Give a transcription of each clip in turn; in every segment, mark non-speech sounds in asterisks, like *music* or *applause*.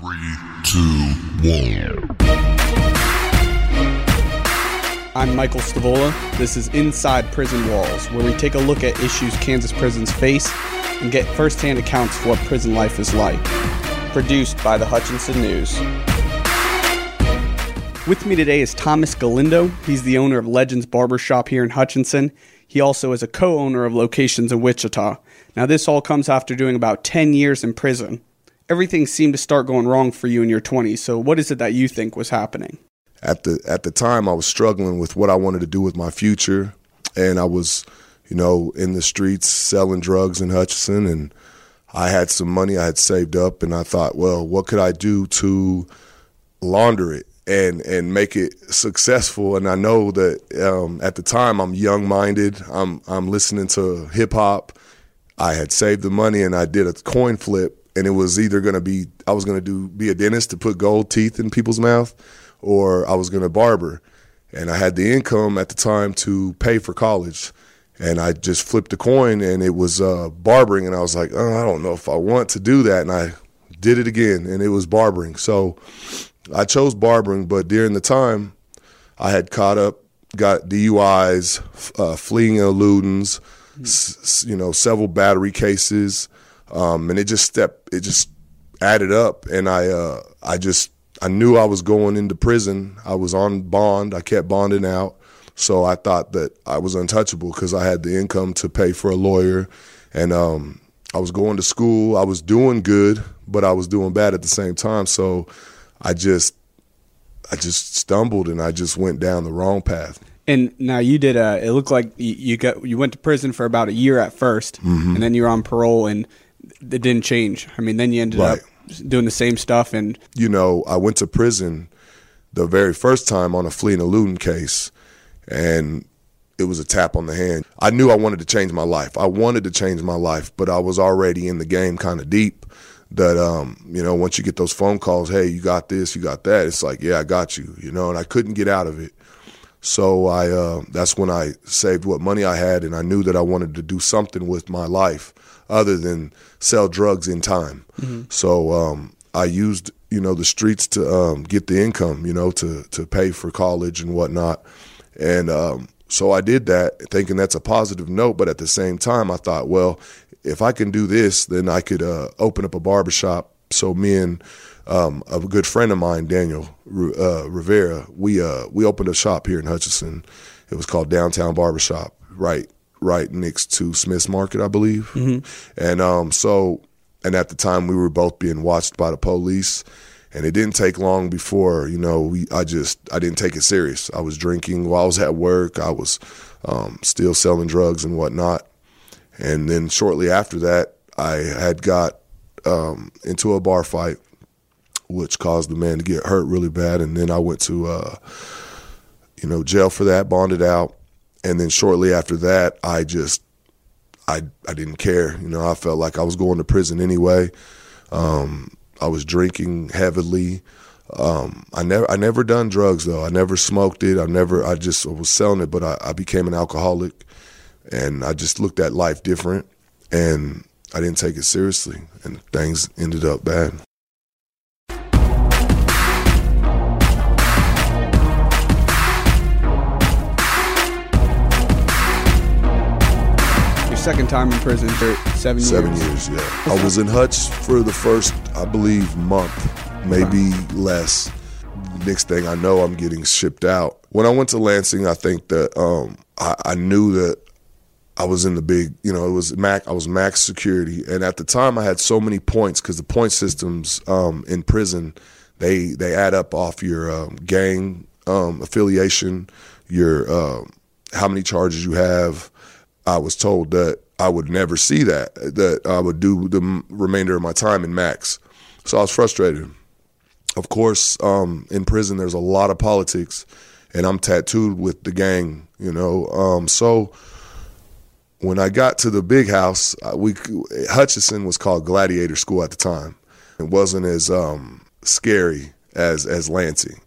Three, two, one. I'm Michael Stavola. This is Inside Prison Walls, where we take a look at issues Kansas prisons face and get firsthand accounts of what prison life is like. Produced by the Hutchinson News. With me today is Thomas Galindo. He's the owner of Legends Barbershop here in Hutchinson. He also is a co owner of locations in Wichita. Now, this all comes after doing about 10 years in prison. Everything seemed to start going wrong for you in your 20s, so what is it that you think was happening? at the at the time I was struggling with what I wanted to do with my future, and I was, you know, in the streets selling drugs in Hutchinson, and I had some money I had saved up, and I thought, well, what could I do to launder it and and make it successful? And I know that um, at the time I'm young minded, I'm I'm listening to hip hop. I had saved the money, and I did a coin flip. And it was either going to be I was going to do be a dentist to put gold teeth in people's mouth, or I was going to barber. And I had the income at the time to pay for college. And I just flipped a coin and it was uh, barbering. And I was like, oh, I don't know if I want to do that. And I did it again and it was barbering. So I chose barbering, but during the time, I had caught up, got DUIs, uh, fleeing and eludings, s- you know, several battery cases. Um, and it just stepped, it just added up. And I, uh, I just, I knew I was going into prison. I was on bond. I kept bonding out. So I thought that I was untouchable because I had the income to pay for a lawyer. And um, I was going to school. I was doing good, but I was doing bad at the same time. So I just, I just stumbled and I just went down the wrong path. And now you did a. It looked like you you got you went to prison for about a year at 1st Mm-hmm. and then you were on parole, and it didn't change. I mean, then you ended Right. up doing the same stuff, and you know, I went to prison the very first time on a flee and eluding case, and it was a tap on the hand. I knew I wanted to change my life. I wanted to change my life, but I was already in the game kind of deep. That um, you know, once you get those phone calls, hey, you got this, you got that. It's like, yeah, I got you, you know, and I couldn't get out of it. So I, uh, that's when I saved what money I had, and I knew that I wanted to do something with my life other than sell drugs in time. So um, I used, you know, the streets to um, get the income, you know, to to pay for college and whatnot, and um, so I did that, thinking that's a positive note. But at the same time, I thought, well, if I can do this, then I could uh, open up a barbershop. So me and um, a good friend of mine, Daniel uh, Rivera, we uh, we opened a shop here in Hutchinson. It was called Downtown Barbershop, right right next to Smith's Market, I believe. And um, so, and at the time, we were both being watched by the police. And it didn't take long before you know we. I just I didn't take it serious. I was drinking while I was at work. I was um, still selling drugs and whatnot. And then shortly after that, I had got um, into a bar fight, which caused the man to get hurt really bad. And then I went to, uh, you know, jail for that, bonded out. And then shortly after that, I just, I, I didn't care. You know, I felt like I was going to prison anyway. Um, I was drinking heavily. Um, I never, I never done drugs though. I never smoked it. I never, I just was selling it, but I, I became an alcoholic and I just looked at life different and I didn't take it seriously and things ended up bad. Second time in prison for seven, Seven years. years, yeah. I was in Hutch for the first, I believe, month, maybe less. Next thing I know, I'm getting shipped out. When I went to Lansing, I think that um, I, I knew that I was in the big, you know, it was Mac. I was max security, and at the time, I had so many points because the point systems um, in prison they they add up off your um, gang um, affiliation, your um, how many charges you have. I was told that I would never see that, that I would do the remainder of my time in max. So I was frustrated. Of course, um, in prison, there's a lot of politics, and I'm tattooed with the gang, you know. Um, so when I got to the big house, we Hutchinson was called Gladiator School at the time. It wasn't as um, scary as as Lansing.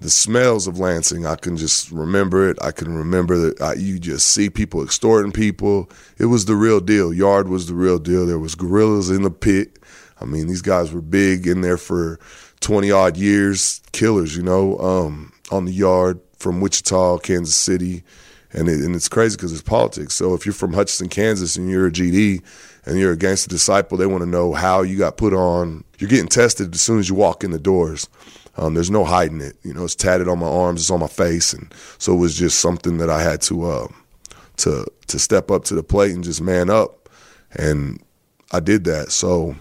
The smells of Lansing, I can just remember it. I can remember that uh, you just see people extorting people. It was the real deal. Yard was the real deal. There was gorillas in the pit. I mean, these guys were big in there for 20 odd years, killers, you know, um, on the yard from Wichita, Kansas City. And, it, and it's crazy because it's politics. So if you're from Hutchinson, Kansas, and you're a GD and you're a gangster disciple, they want to know how you got put on. You're getting tested as soon as you walk in the doors. Um, there's no hiding it. You know, it's tatted on my arms, it's on my face, and so it was just something that I had to uh, to to step up to the plate and just man up, and I did that. So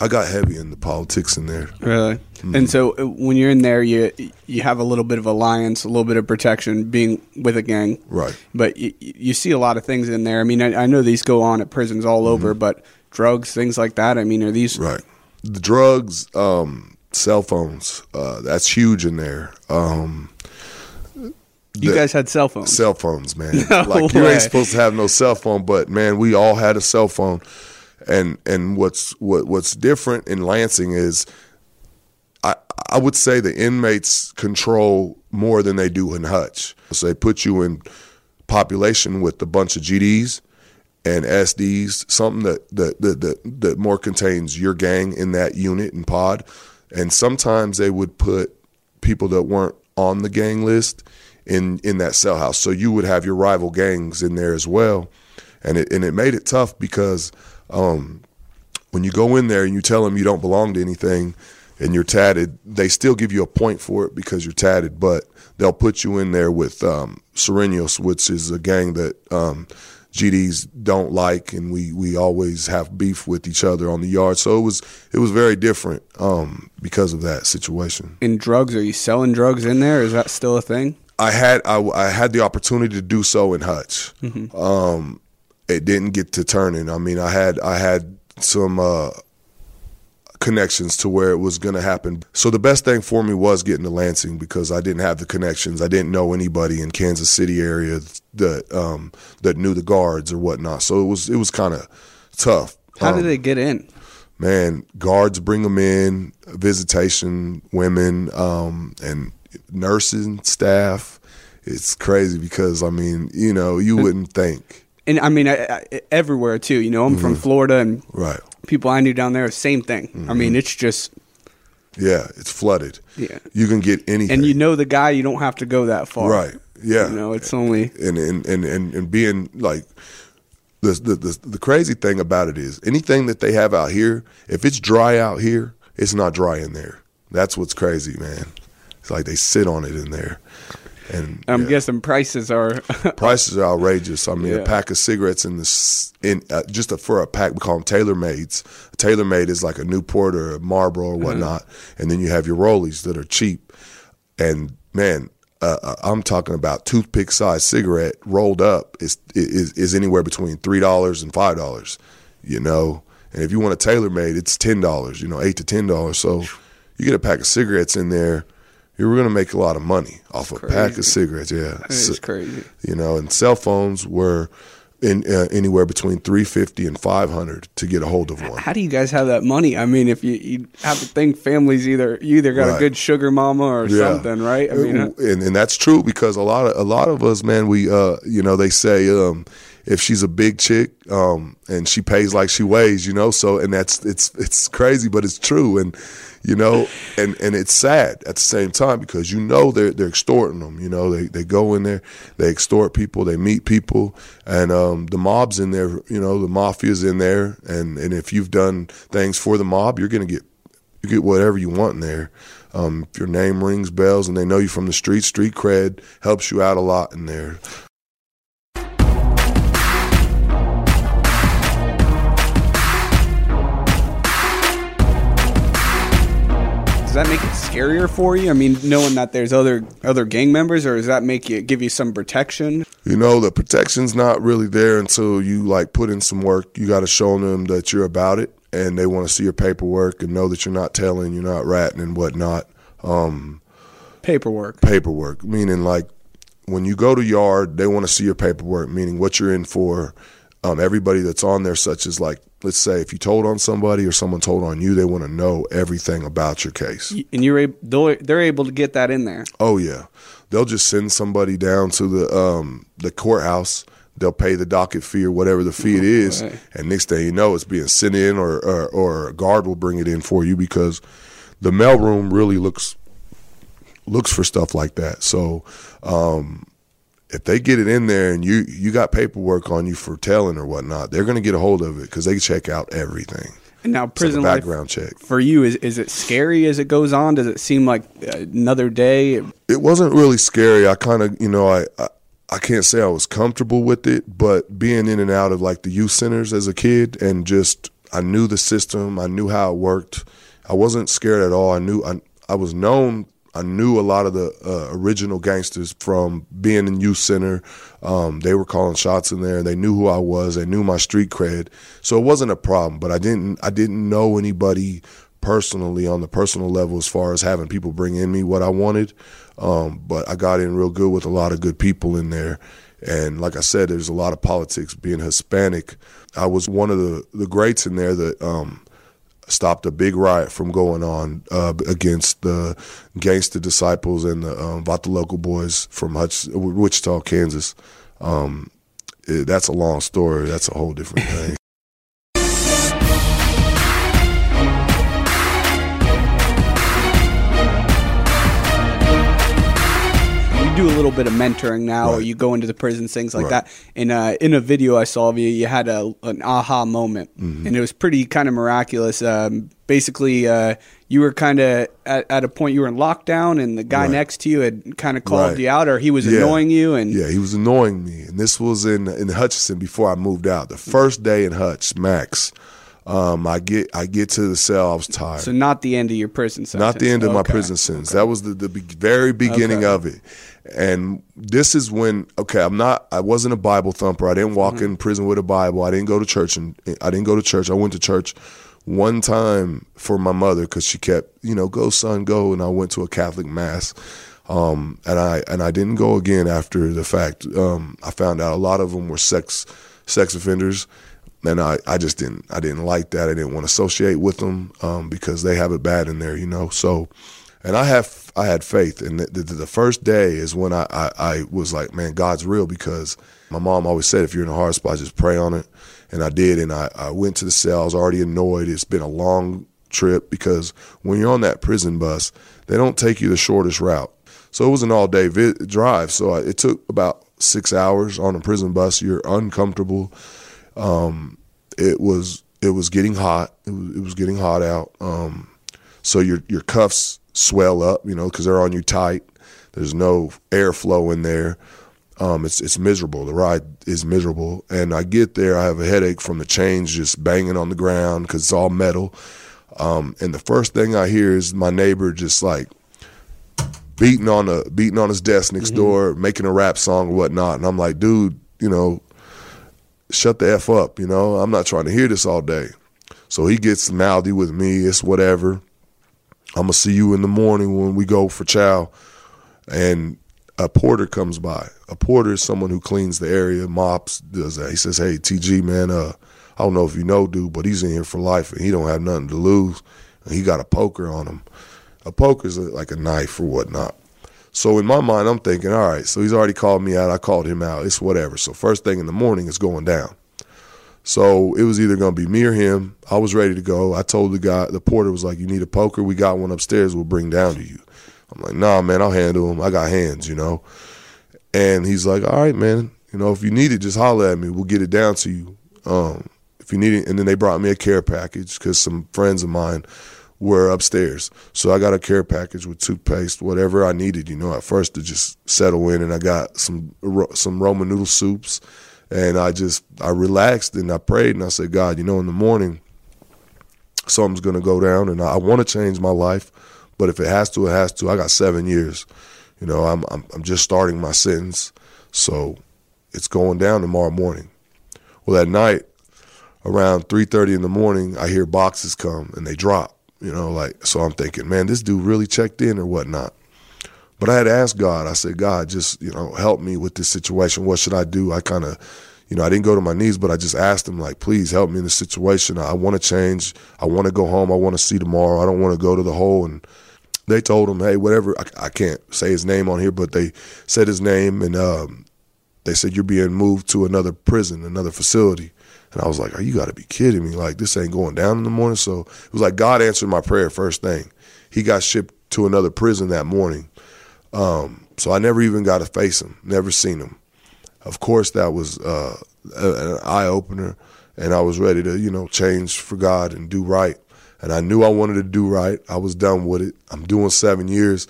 I got heavy in the politics in there. Really? And so uh, when you're in there, you you have a little bit of alliance, a little bit of protection, being with a gang. Right. But you, you see a lot of things in there. I mean, I, I know these go on at prisons all over, but drugs, things like that. I mean, are these Right. The drugs, um, cell phones, uh, that's huge in there. Um, You guys had cell phones. cell phones, man. *laughs* No like you ain't supposed to have no cell phone, but man, we all had a cell phone. And and what's what what's different in Lansing is I I would say the inmates control more than they do in Hutch. So they put you in population with a bunch of GDs and SDs, something that that that that, that more contains your gang in that unit and pod. And sometimes they would put people that weren't on the gang list in in that cell house. So you would have your rival gangs in there as well. And it and it made it tough because um, when you go in there and you tell them you don't belong to anything and you're tatted, they still give you a point for it because you're tatted, but they'll put you in there with um, Sureños, which is a gang that um, GDs don't like, and we, we always have beef with each other on the yard. So it was it was very different um, because of that situation. in drugs, are you selling drugs in there? Is that still a thing? I had I, I had the opportunity to do so in Hutch. Mm-hmm. Um, it didn't get to turning. I mean, I had I had some uh, connections to where it was going to happen. So the best thing for me was getting to Lansing because I didn't have the connections. I didn't know anybody in Kansas City area that um, that knew the guards or whatnot. So it was it was kind of tough. How Um, did they get in? man, guards bring them in, visitation, women, um, and nursing staff. It's crazy because I mean, you know, you wouldn't think, And I mean, I, I, everywhere too. You know, I'm Mm-hmm. from Florida, and right? People I knew down there, same thing. I Mm-hmm. mean, it's just, Yeah, it's flooded. Yeah. you can get anything, and you know the guy, you don't have to go that far. right? Yeah, You know, it's only and and and and, and being like. The, the the the crazy thing about it is anything that they have out here, if it's dry out here, it's not dry in there. That's what's crazy, man. It's like they sit on it in there, and I'm yeah. guessing prices are. *laughs* prices are outrageous. I mean, Yeah. a pack of cigarettes in this in uh, just a, for a pack we call them tailor mades. Tailor made is like a Newport or a Marlboro or whatnot, and then you have your Rollies that are cheap. And man, uh, uh, I'm talking about toothpick size cigarette rolled up is is is anywhere between three dollars and five dollars. You know, and if you want a tailor made, it's ten dollars. You know, eight to ten dollars. So you get a pack of cigarettes in there. You're going to make a lot of money off a pack of cigarettes. Yeah, It's crazy. you know, and cell phones were in uh, anywhere between 350 and 500 to get a hold of one. How do you guys have that money? I mean, if you, you have to think families either you either got a good sugar mama or Yeah. something, right? I mean, and and that's true because a lot of a lot of us, man, we uh, you know, they say um, if she's a big chick um, and she pays like she weighs, you know, so and that's it's it's crazy, but it's true, and you know, and and it's sad at the same time because you know they're they're extorting them, you know, they they go in there, they extort people, they meet people, and um, the mob's in there, you know, the mafia's in there, and and if you've done things for the mob, you're gonna get you get whatever you want in there. Um, if your name rings bells and they know you from the street, street cred helps you out a lot in there. Does that make it scarier for you? I mean, knowing that there's other other gang members, or does that make you give you some protection? You know, the protection's not really there until you like put in some work. You got to show them that you're about it and they want to see your paperwork and know that you're not telling, you're not ratting and whatnot. Um, Paperwork. paperwork, meaning like when you go to yard, they want to see your paperwork, meaning what you're in for. Um, everybody that's on there, such as like, let's say if you told on somebody or someone told on you, they want to know everything about your case. And you're able, they're, able to get that in there. Oh yeah, they'll just send somebody down to the um, the courthouse. they'll pay the docket fee or whatever the fee it is, Right. and next thing you know, it's being sent in, or, or or a guard will bring it in for you because the mailroom really looks looks for stuff like that. So. Um, if they get it in there and you you got paperwork on you for telling or whatnot, they're going to get a hold of it because they check out everything. And now It's like a prison background check. for you is is it scary as it goes on? Does it seem like uh, another day? It wasn't really scary. I kind of, you know, I, I I can't say I was comfortable with it, but being in and out of like the youth centers as a kid and just I knew the system, I knew how it worked. I wasn't scared at all. I knew I I was known. I knew a lot of the uh, original gangsters from being in youth center. Um, they were calling shots in there. They knew who I was. They knew my street cred, so it wasn't a problem. But I didn't I didn't know anybody personally on the personal level as far as having people bring in me what I wanted. Um, but I got in real good with a lot of good people in there. And like I said, there's a lot of politics. Being Hispanic, I was one of the, the greats in there that um, stopped a big riot from going on uh, against the gangster disciples and the um, Vato Loco Boys from Hutch, Wichita, Kansas. Um, it, that's a long story. That's a whole different thing. You do a little bit of mentoring now, or you go into the prisons, things like Right. that. And uh, in a video I saw of you, you had a an aha moment, Mm-hmm. and it was pretty kind of miraculous. Um, basically, uh, you were kind of at, at a point you were in lockdown, and the guy Right. next to you had kind of called Right. you out, or he was Yeah. annoying you, and Yeah, he was annoying me, and this was in in Hutchinson before I moved out. The first day in Hutch, Max. Um, I get I get to the cell. I was tired. so not the end of your prison sentence. Not the end of my prison sentence. That was the, the be- very beginning Okay. of it. And this is when okay, I'm not. I wasn't a Bible thumper. I didn't walk Mm-hmm. in prison with a Bible. I didn't go to church, and I didn't go to church. I went to church one time for my mother because she kept, you know, go son, go. And I went to a Catholic mass. Um, and I and I didn't go again after the fact. Um, I found out a lot of them were sex sex offenders, and I, I just didn't I didn't like that. I didn't want to associate with them um, because they have it bad in there, you know. So, and I have I had faith, and the, the, the first day is when I, I I was like, man, God's real because my mom always said if you're in a hard spot, just pray on it, and I did, and I, I went to the cell. I was already annoyed. It's been a long trip because when you're on that prison bus, they don't take you the shortest route. So it was an all day vi- drive. So I, it took about six hours on a prison bus. You're uncomfortable. Um, it was it was getting hot. It was, it was getting hot out. Um, so your your cuffs swell up, you know, because they're on you tight. There's no airflow in there. Um, it's it's miserable. The ride is miserable, and I get there. I have a headache from the chains just banging on the ground because it's all metal. Um, and the first thing I hear is my neighbor just like beating on a beating on his desk next door, making a rap song or whatnot. And I'm like, dude, you know, shut the f up. You know, I'm not trying to hear this all day. So he gets mouthy with me. It's whatever. I'm gonna see you in the morning when we go for chow. And a porter comes by. A porter is someone who cleans the area, mops, does that. He says, "Hey, TG, man, uh, I don't know if you know, dude, but he's in here for life, and he don't have nothing to lose. And he got a poker on him. A poker is like a knife or whatnot. So in my mind, I'm thinking, all right, so he's already called me out. I called him out. It's whatever. So first thing in the morning, it's going down. So it was either going to be me or him. I was ready to go. I told the guy, the porter was like, "You need a poker? We got one upstairs. We'll bring down to you." I'm like, "Nah, man, I'll handle him. I got hands, you know." And he's like, "All right, man. You know, if you need it, just holler at me. We'll get it down to you. Um, if you need it." And then they brought me a care package because some friends of mine were upstairs. So I got a care package with toothpaste, whatever I needed, you know, at first to just settle in. And I got some some Ramen noodle soups, and I just I relaxed and I prayed and I said, God, you know, in the morning, something's gonna go down, and I, want to change my life, but if it has to, it has to. I got seven years, you know, I'm I'm, I'm just starting my sentence, so it's going down tomorrow morning. Well, that night, around three thirty in the morning, I hear boxes come and they drop. You know, like so. I'm thinking, man, this dude really checked in or whatnot. But I had asked God. I said, God, just you know, help me with this situation. What should I do? I kind of, you know, I didn't go to my knees, but I just asked him, like, please help me in this situation. I, want to change. I want to go home. I want to see tomorrow. I don't want to go to the hole. And they told him, hey, whatever. I, I can't say his name on here, but they said his name, and um, they said you're being moved to another prison, another facility. And I was like, oh, you got to be kidding me. Like, this ain't going down in the morning. So it was like God answered my prayer first thing. He got shipped to another prison that morning. Um, so I never even got to face him, never seen him. Of course, that was uh, an eye opener, and I was ready to, you know, change for God and do right. And I knew I wanted to do right. I was done with it. I'm doing seven years.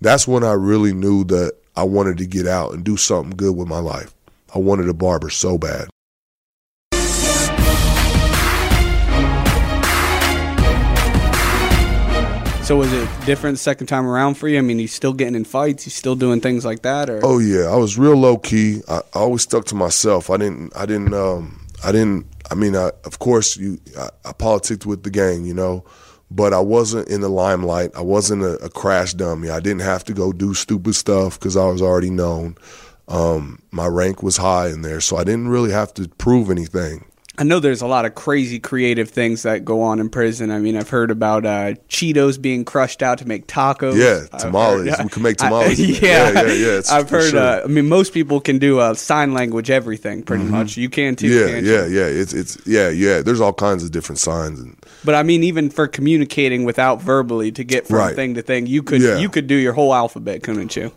That's when I really knew that I wanted to get out and do something good with my life. I wanted a barber so bad. So was it different second time around for you? I mean, he's still getting in fights. He's still doing things like that, or Oh yeah, I was real low key. I, I always stuck to myself. I didn't. I didn't. Um, I didn't. I mean, I, of course, you. I, I politicked with the gang, you know, but I wasn't in the limelight. I wasn't a, a crash dummy. I didn't have to go do stupid stuff because I was already known. Um, my rank was high in there, so I didn't really have to prove anything. I know there's a lot of crazy creative things that go on in prison. I mean, I've heard about uh, Cheetos being crushed out to make tacos. Yeah, tamales. heard- *laughs* we can make I- tamales. there. yeah, yeah, yeah. yeah it's I've heard. sure. Uh, I mean, most people can do uh, sign language everything, pretty much. You can too. yeah, can't yeah, you? yeah. It's it's yeah, yeah. There's all kinds of different signs and But I mean, even for communicating without verbally to get from Right. thing to thing, you could Yeah. you could do your whole alphabet, couldn't you?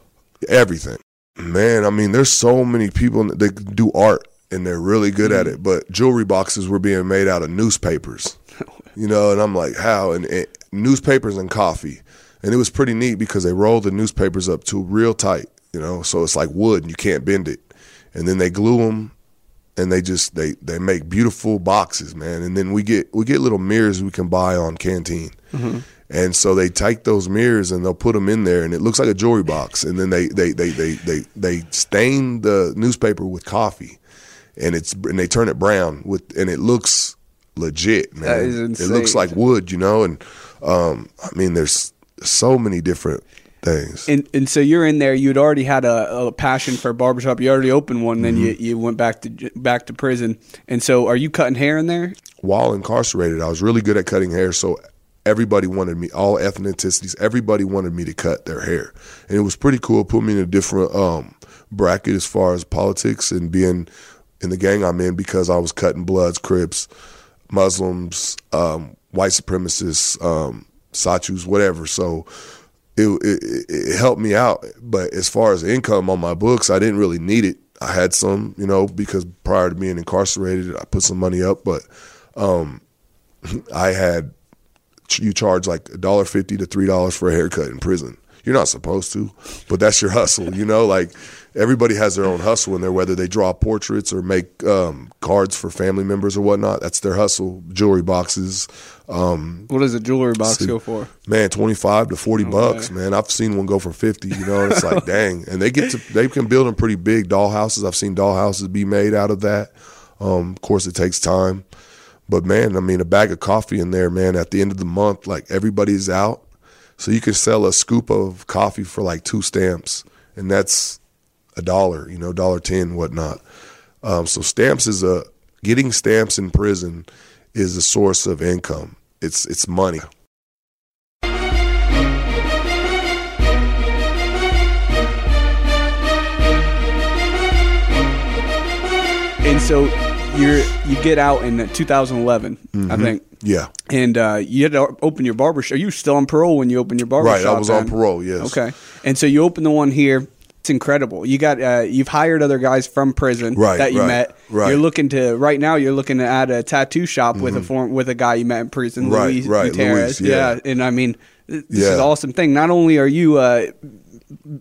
everything. Man, I mean, there's so many people that do art and they're really good at mm. it, but jewelry boxes were being made out of newspapers, *laughs* you know, and I'm like, how? And, and newspapers and coffee. And it was pretty neat because they rolled the newspapers up to real tight, you know, so it's like wood and you can't bend it. And then they glue them and they just they they make beautiful boxes, man. And then we get we get little mirrors we can buy on Canteen. Mm-hmm. And so they take those mirrors and they'll put them in there, and it looks like a jewelry box. And then they they they they they, they stain the newspaper with coffee, and it's and they turn it brown with, and it looks legit, man. That is It looks like wood, you know. And um, I mean, there's so many different things. And and so you're in there. You'd already had a, a passion for a barbershop. You already opened one. Then Mm-hmm. you, you went back to back to prison. And so, are you cutting hair in there? while incarcerated, I was really good at cutting hair. So everybody wanted me, all ethnicities, everybody wanted me to cut their hair. And it was pretty cool. Put me in a different um, bracket as far as politics and being in the gang I'm in because I was cutting Bloods, Crips, Muslims, um, white supremacists, um, whatever. So it, it, it helped me out. But as far as income on my books, I didn't really need it. I had some, you know, because prior to being incarcerated, I put some money up, but um, *laughs* I had you charge like a dollar fifty to three dollars for a haircut in prison. You're not supposed to, but that's your *laughs* hustle. You know, like everybody has their own hustle in there, whether they draw portraits or make um, cards for family members or whatnot. That's their hustle. Jewelry boxes, um, What does a jewelry box See. go for? man, twenty five to forty Okay. bucks. Man, I've seen one go for fifty. You know, it's like *laughs* dang, and they get to they can build them pretty big doll houses. I've seen doll houses be made out of that. Um, of course, it takes time, but man, I mean, a bag of coffee in there, man. At the end of the month, like everybody's out, so you can sell a scoop of coffee for like two stamps, and that's a dollar. You know, dollar ten, whatnot. Um, so stamps is a getting stamps in prison is a source of income. It's it's money. And so you're you get out in 2011, I Mm-hmm. think. Yeah. And uh, you had to open your barber shop. Are you were still on parole when you opened your barber Right, shop. I was on parole, yes. Okay. And so you opened the one here. It's incredible. You got uh, you've hired other guys from prison Right, that you right, met. right. You're looking to right now. You're looking to add a tattoo shop with a form with a guy you met in prison, Mm-hmm. Right, Luis right, Gutierrez. Luis, yeah. And I mean, this is an awesome thing. Not only are you uh,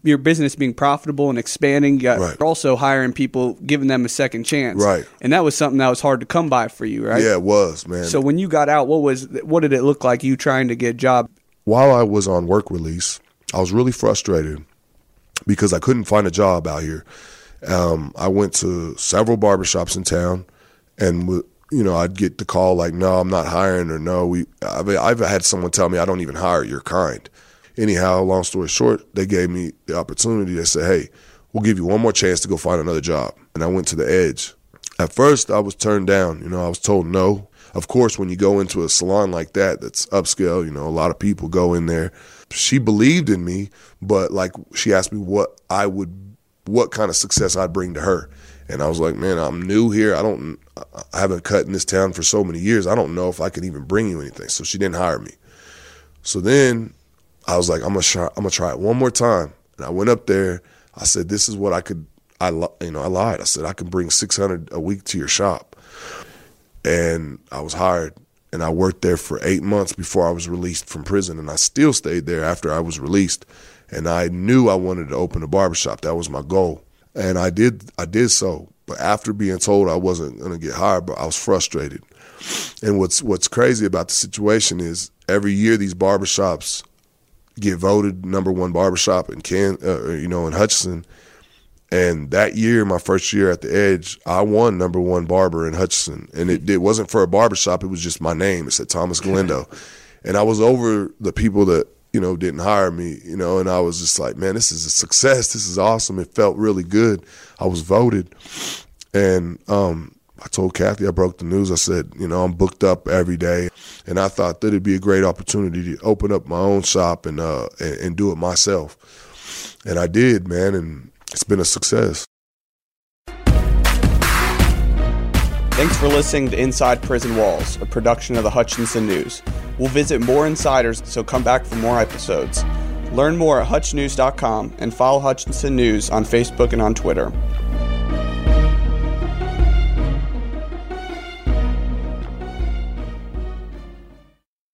your business being profitable and expanding, you got, Right. you're also hiring people, giving them a second chance. Right. And that was something that was hard to come by for you, right? Yeah, it was, man. So when you got out, what was what did it look like? You trying to get a job? while I was on work release, I was really frustrated because I couldn't find a job out here. Um, I went to several barbershops in town, and you know I'd get the call like, "No, I'm not hiring," or "No, we." I mean, I've had someone tell me, "I don't even hire your kind." Anyhow, long story short, they gave me the opportunity. They said, "Hey, we'll give you one more chance to go find another job," and I went to the Edge. At first, I was turned down. You know, I was told no. Of course, when you go into a salon like that, that's upscale. You know, a lot of people go in there. She believed in me, but like she asked me what I would what kind of success I'd bring to her. And I was like, man, I'm new here. I don't, I haven't cut in this town for so many years. I don't know if I can even bring you anything. So she didn't hire me. So then I was like, I'm gonna try, I'm gonna try it one more time. And I went up there. I said, this is what I could. I, you know, I lied. I said I can bring 600 a week to your shop. And I was hired and I worked there for eight months before I was released from prison. And I still stayed there after I was released. And I knew I wanted to open a barbershop. That was my goal. And I did I did so. But after being told I wasn't gonna get hired, but I was frustrated. And what's what's crazy about the situation is every year these barbershops get voted number one barbershop in Can uh, you know in Hutchinson and that year, my first year at the Edge, I won number one barber in Hutchinson. And it, it wasn't for a barbershop, it was just my name. It said Thomas *laughs* Galindo. and I was over the people that, you know, didn't hire me, you know, and I was just like, man, this is a success. This is awesome. It felt really good. I was voted. And um, I told Kathy, I broke the news. I said, you know, I'm booked up every day. And I thought that it'd be a great opportunity to open up my own shop and, uh, and, and do it myself. And I did, man. And it's been a success. Thanks for listening to Inside Prison Walls, a production of the Hutchinson News. We'll visit more insiders, so come back for more episodes. Learn more at hutchnews.com and follow Hutchinson News on Facebook and on Twitter.